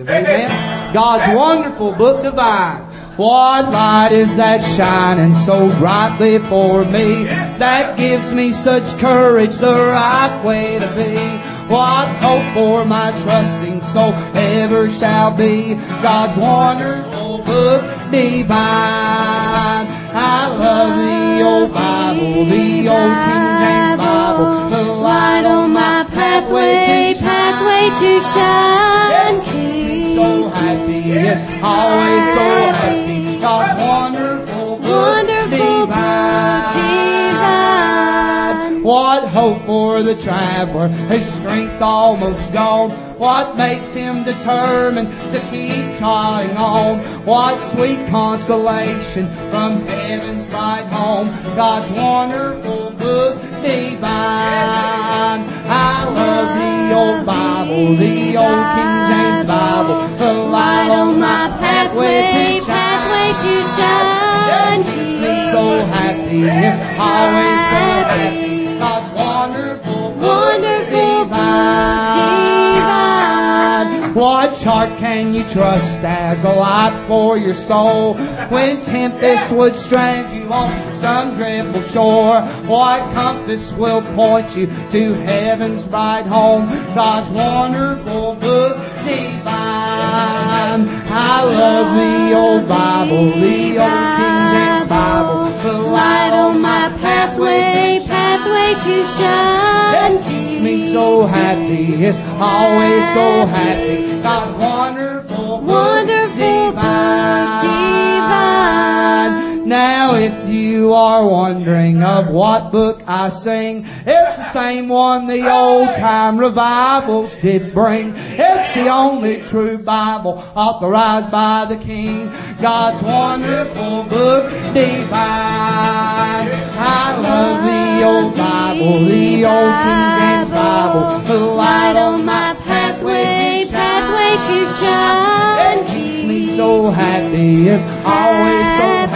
Amen. God's wonderful book divine. What light is that shining so brightly for me? That gives me such courage, the right way to be. What hope for my trusting soul ever shall be? God's wonderful book divine. I love the old Bible, the old King to shine. Keeps me so happy, yes, always so happy. God's wonderful book Wonderful book divine. What hope for the traveler, his strength almost gone. What makes him determined to keep trying on? What sweet consolation from heaven's right home. God's wonderful book divine. I love the old Bible, the old King James Bible, the light on my pathway to shine. pathway to shine. Keeps me so happy, yes, always What chart can you trust as a light for your soul? When tempests would strand you on some dreadful shore, what compass will point you to heaven's bright home? God's wonderful book divine. I love the old Bible, the old King James Bible, the light on my pathway pathway to that shine. keeps me so happy. It's always so happy. God's wonderful, Wonderful book divine. Now, if you are wondering of what book I sing, it's the same one the old time revivals did bring. It's the only true Bible authorized by the King. God's wonderful book divine. The old King James Bible, the light on my pathway pathway to shine. keeps me so happy, it's always so